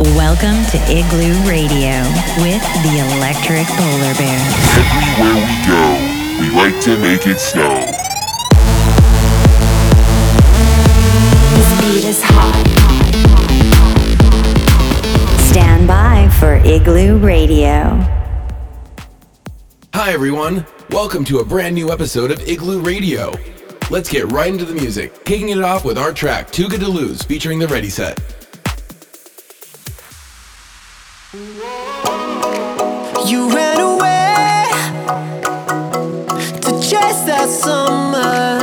Welcome to Igloo Radio with the Electric Polar Bear. Everywhere we go, we like to make it snow. This beat is hot. Stand by for Igloo Radio. Hi, everyone. Welcome to a brand new episode of Igloo Radio. Let's get right into the music, kicking it off with our track Too Good to Lose featuring the Ready Set. You ran away to chase that summer.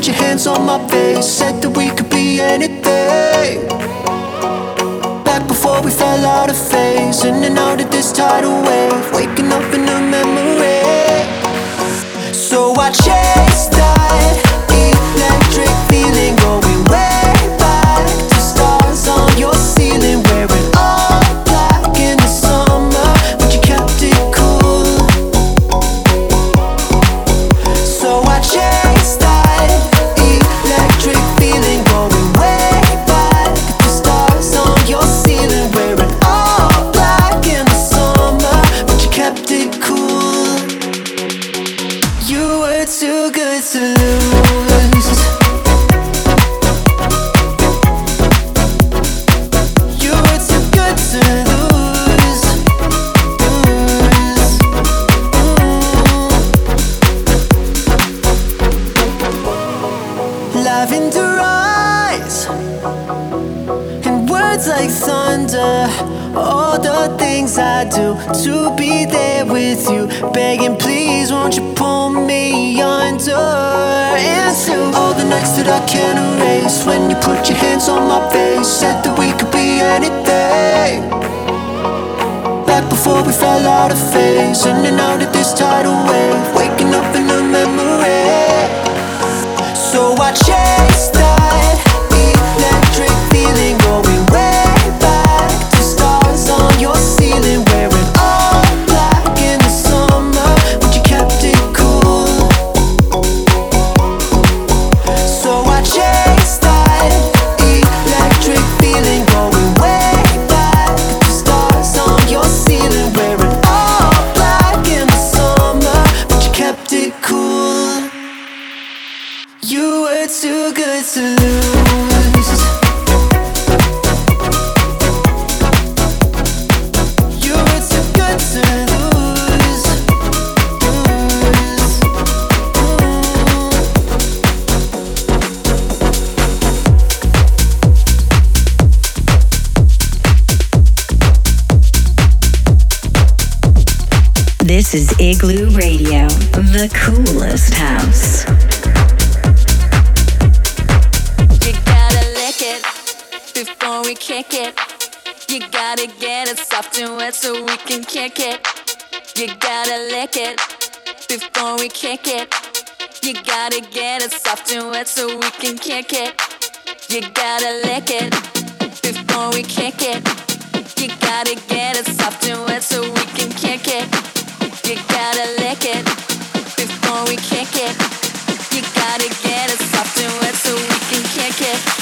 Put your hands on my face, said that we could be anything. Back before we fell out of phase, in and out of this tidal wave, waking up in a memory. So I chased to be there with you, begging, please, won't you pull me under? Into all the nights that I can't erase. When you put your hands on my face, said that we could be anything. Back before we fell out of phase, in and out of this tidal wave, waking up in a memory. So I chased Igloo Radio, the coolest house. You gotta lick it before we kick it. You gotta get it soft and wet so we can kick it. You gotta lick it before we kick it. You gotta get it soft and wet so we can kick it. You gotta lick it before we kick it. You gotta get it soft and wet so we can kick it. Before we kick it. You gotta get wet so we can kick it.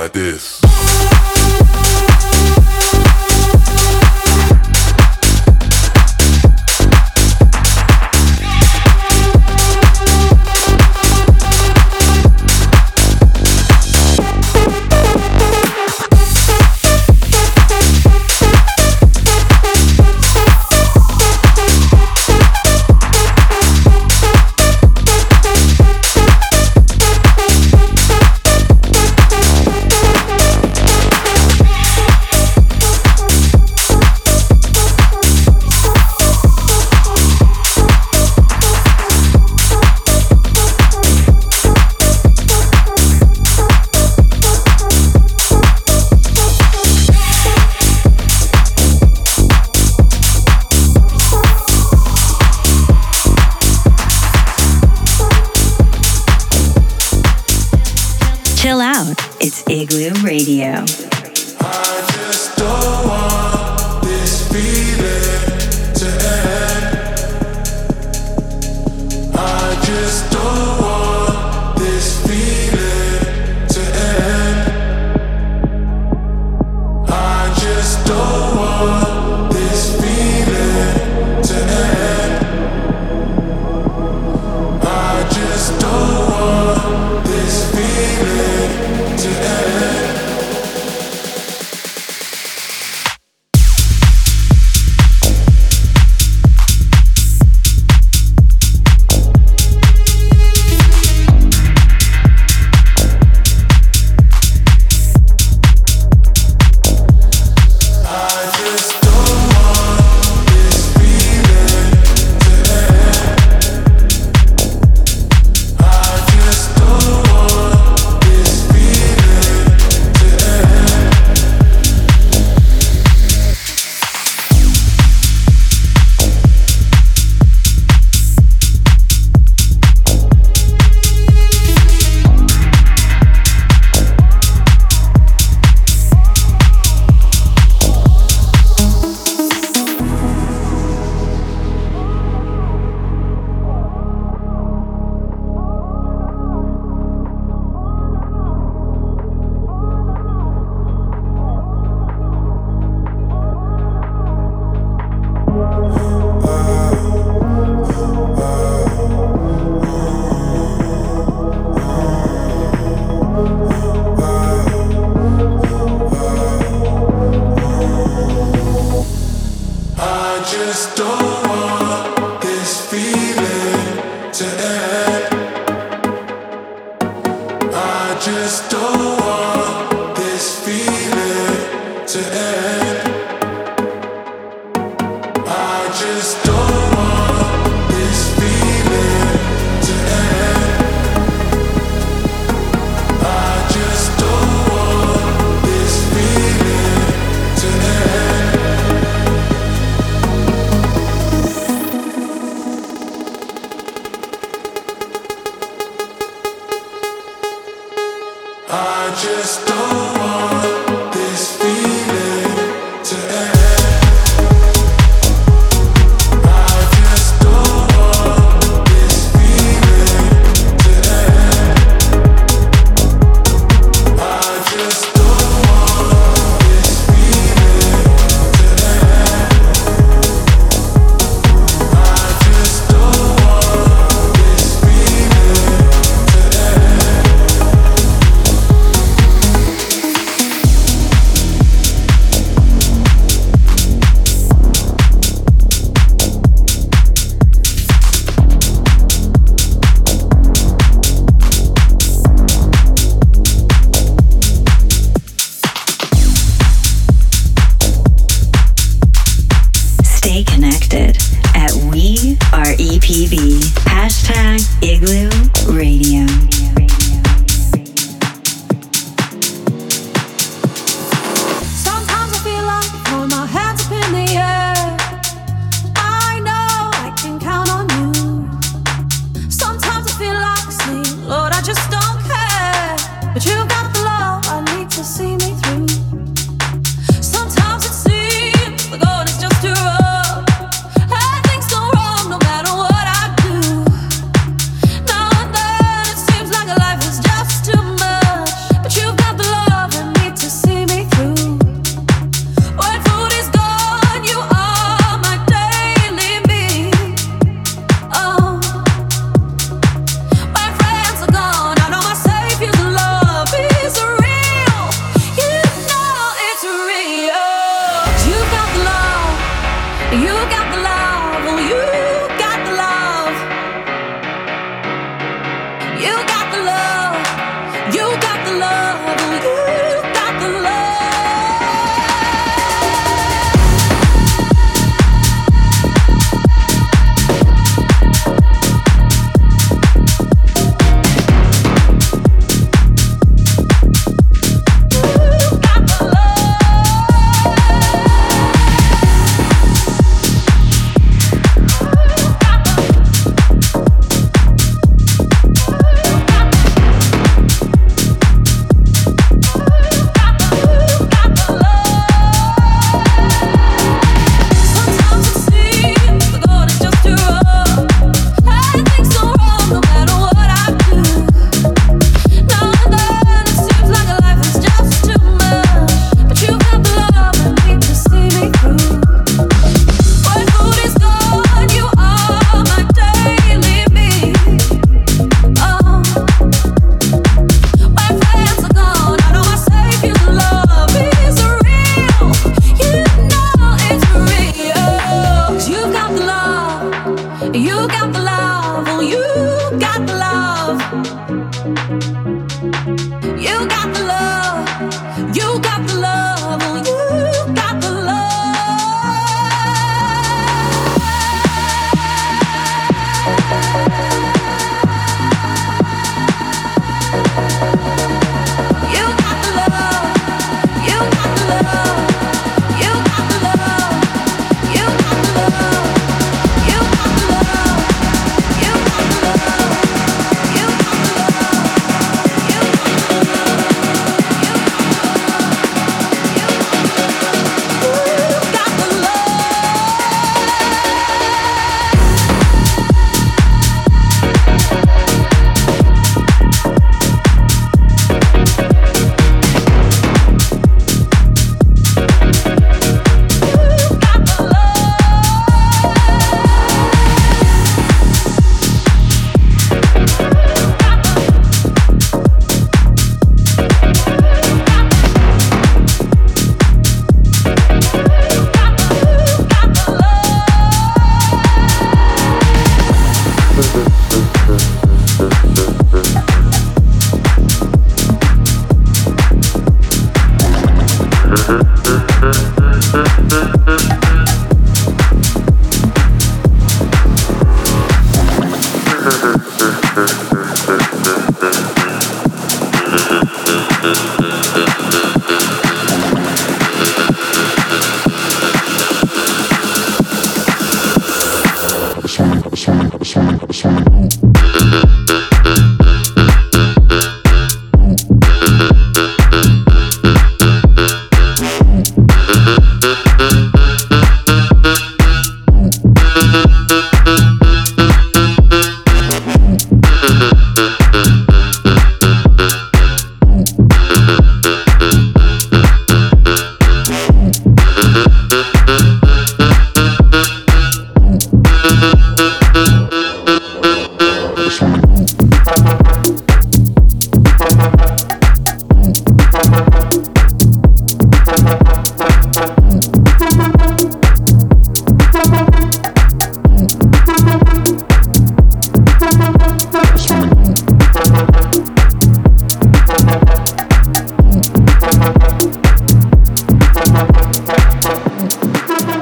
like this.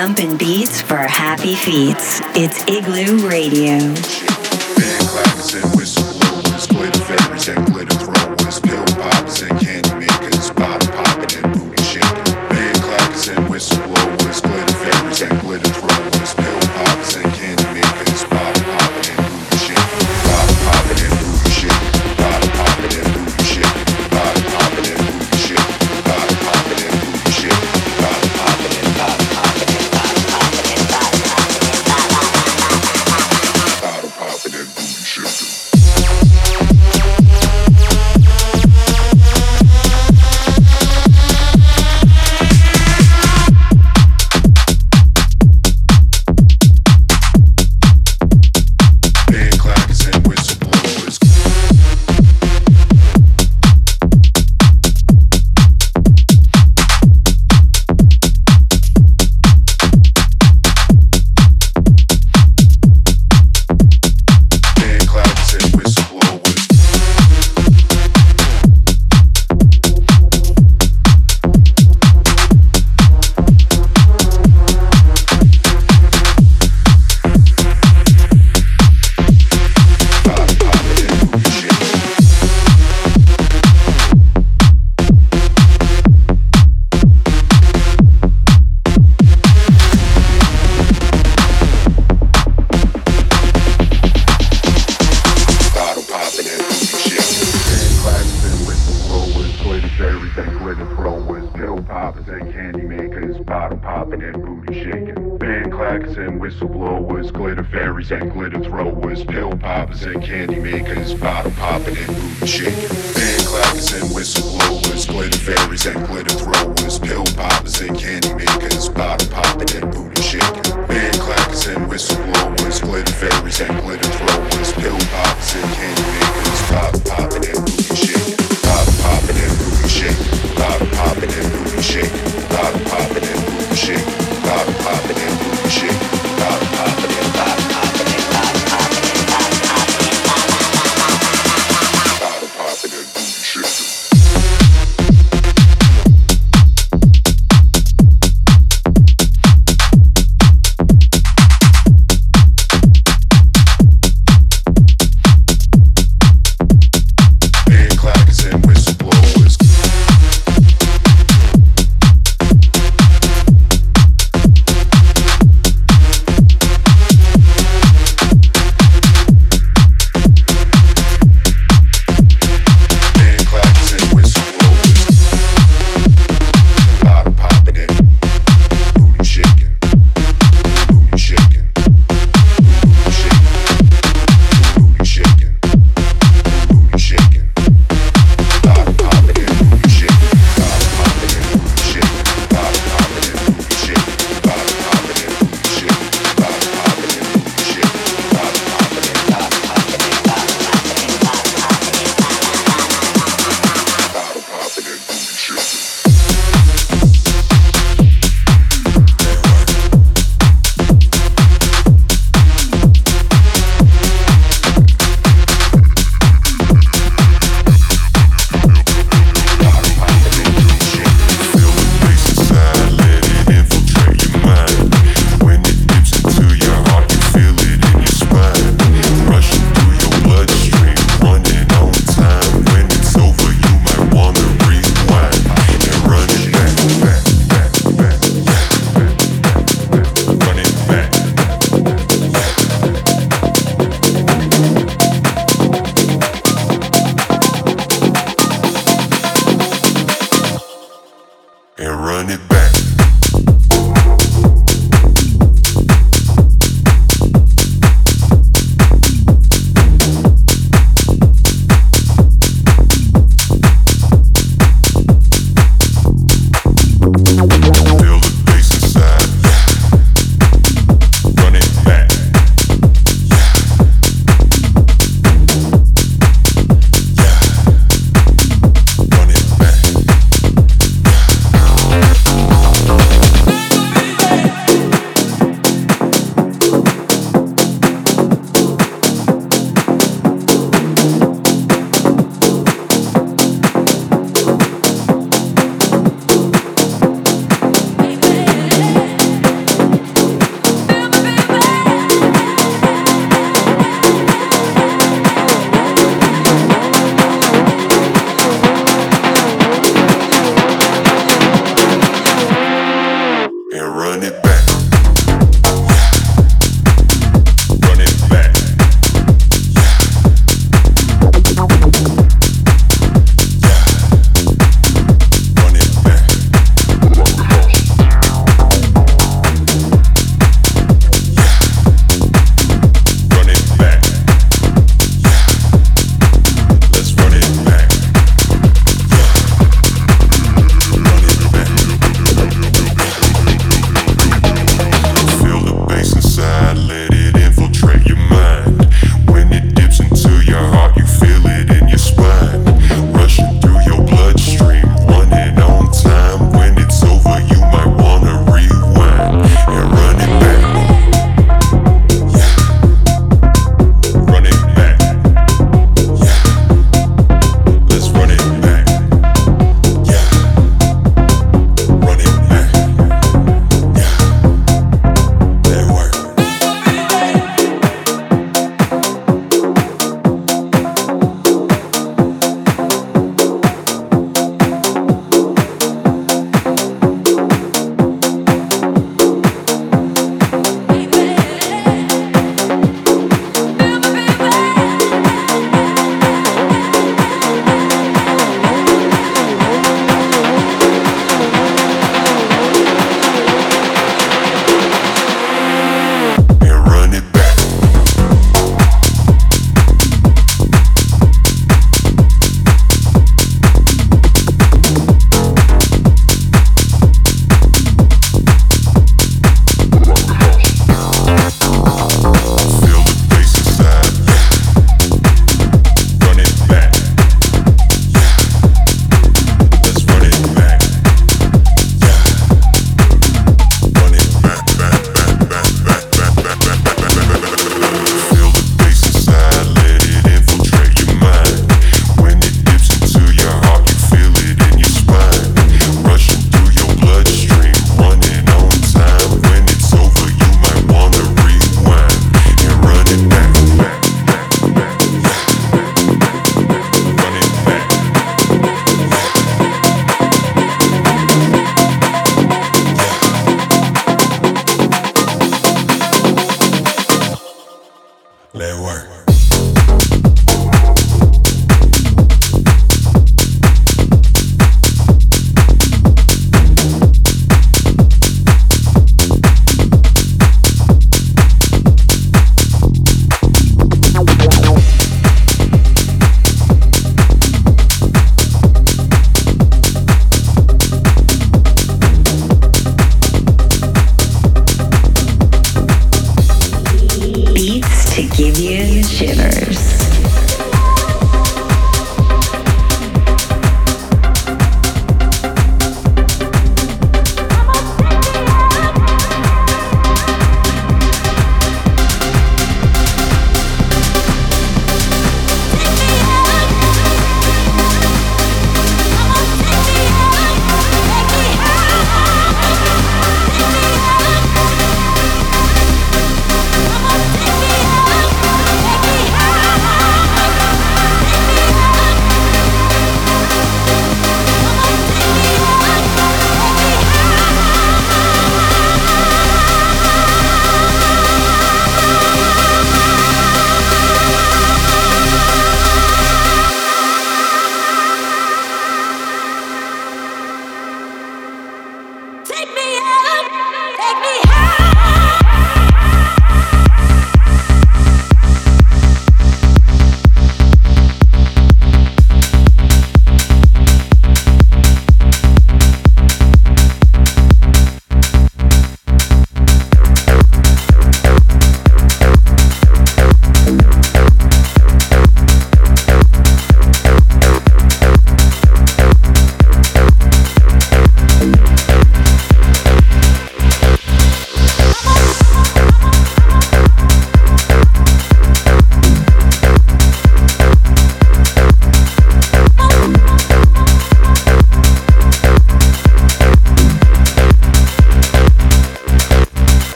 bumping beats for happy feets. It's Igloo Radio. and boot shaking. Bandclappers and whistleblowers, glitter fairies and glitter throwers, pill poppers and candy makers, bottle popping and booty shaking. band clappers and whistleblowers, glitter fairies and glitter throwers, pill poppers and candy makers, bottle popping and booty shaking. Bottle popping and booty shaking. Bottle popping and booty shaking. Bottle popping and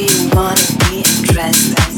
you wanna be undressed.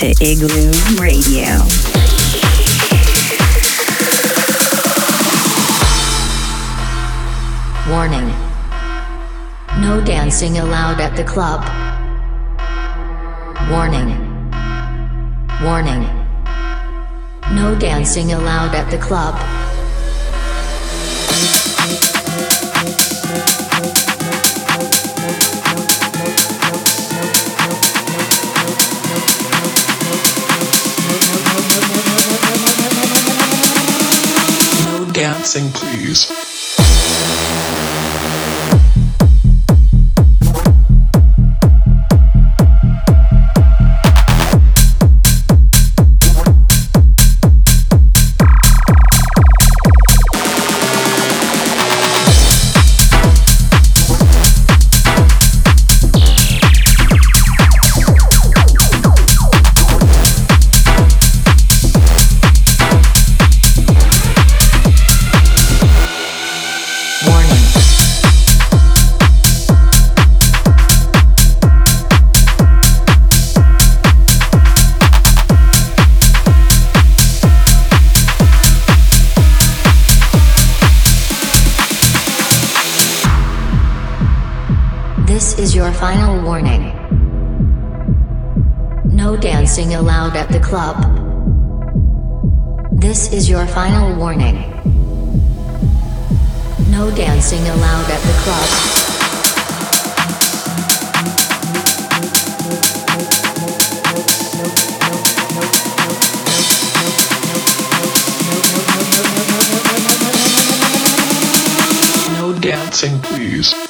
to Igloo Radio. Warning. No dancing allowed at the club. Warning. Warning. No dancing allowed at the club. relaxing, please. warning. No dancing allowed at the club. dancing, please.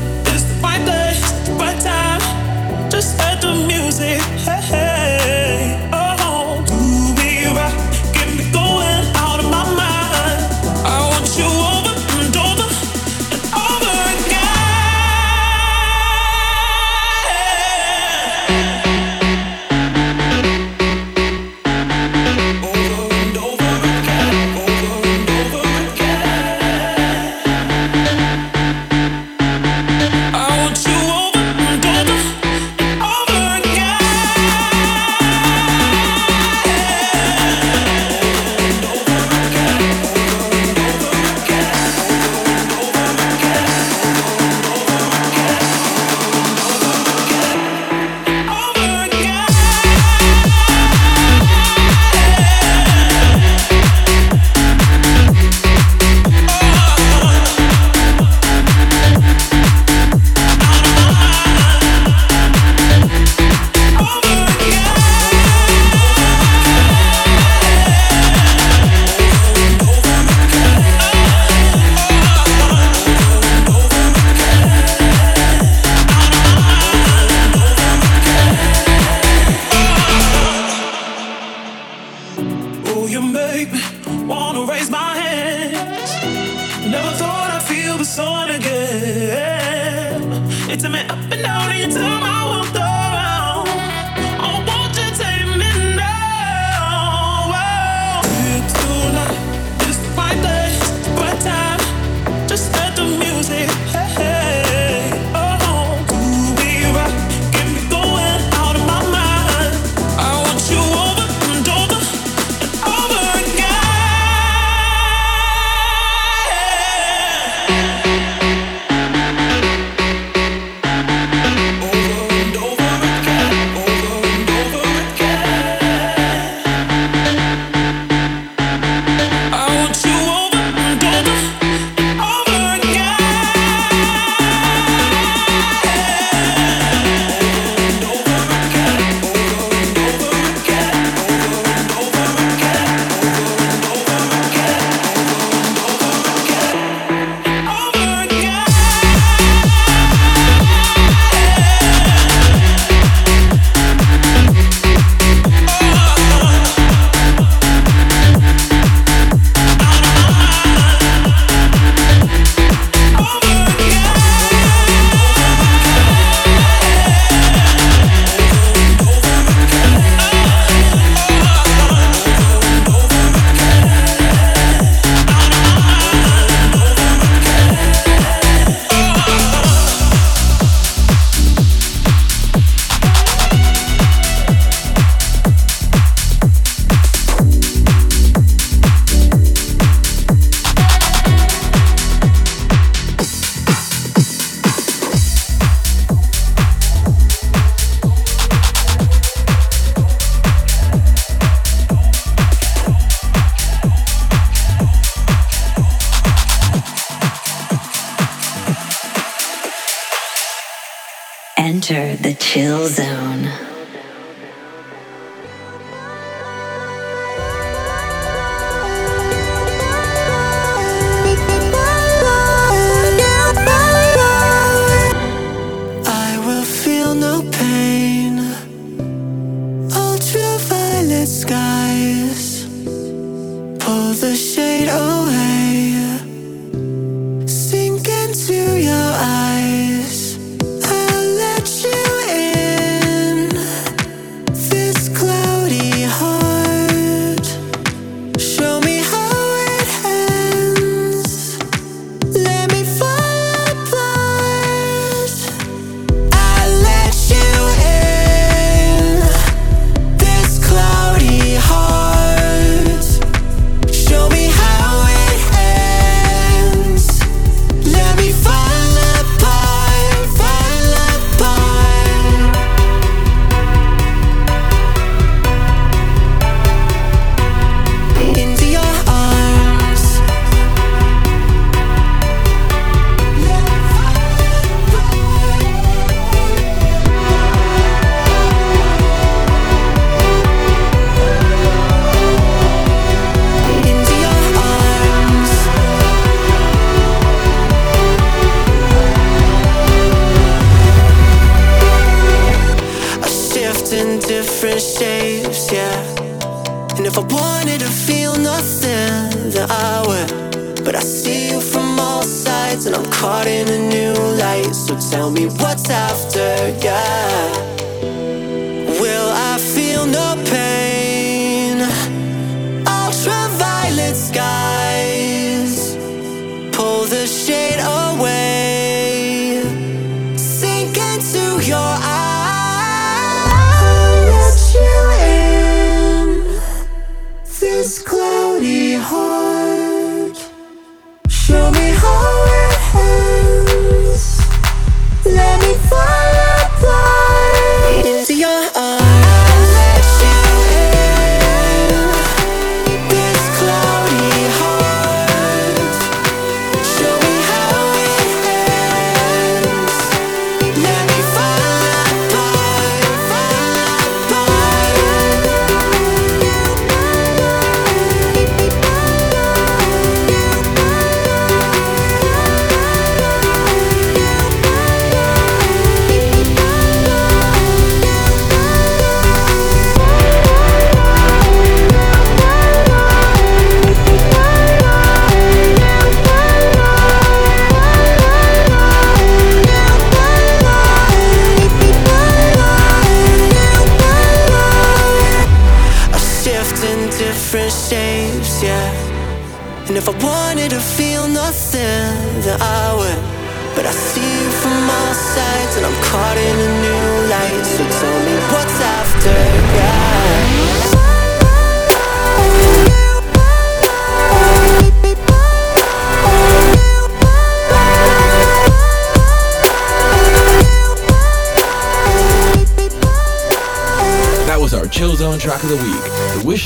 Enter the chill zone.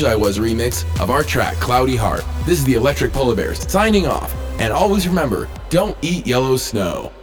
I Was remix of our track Cloudy Heart. This is the Electric Polar Bears signing off, and always remember don't eat yellow snow.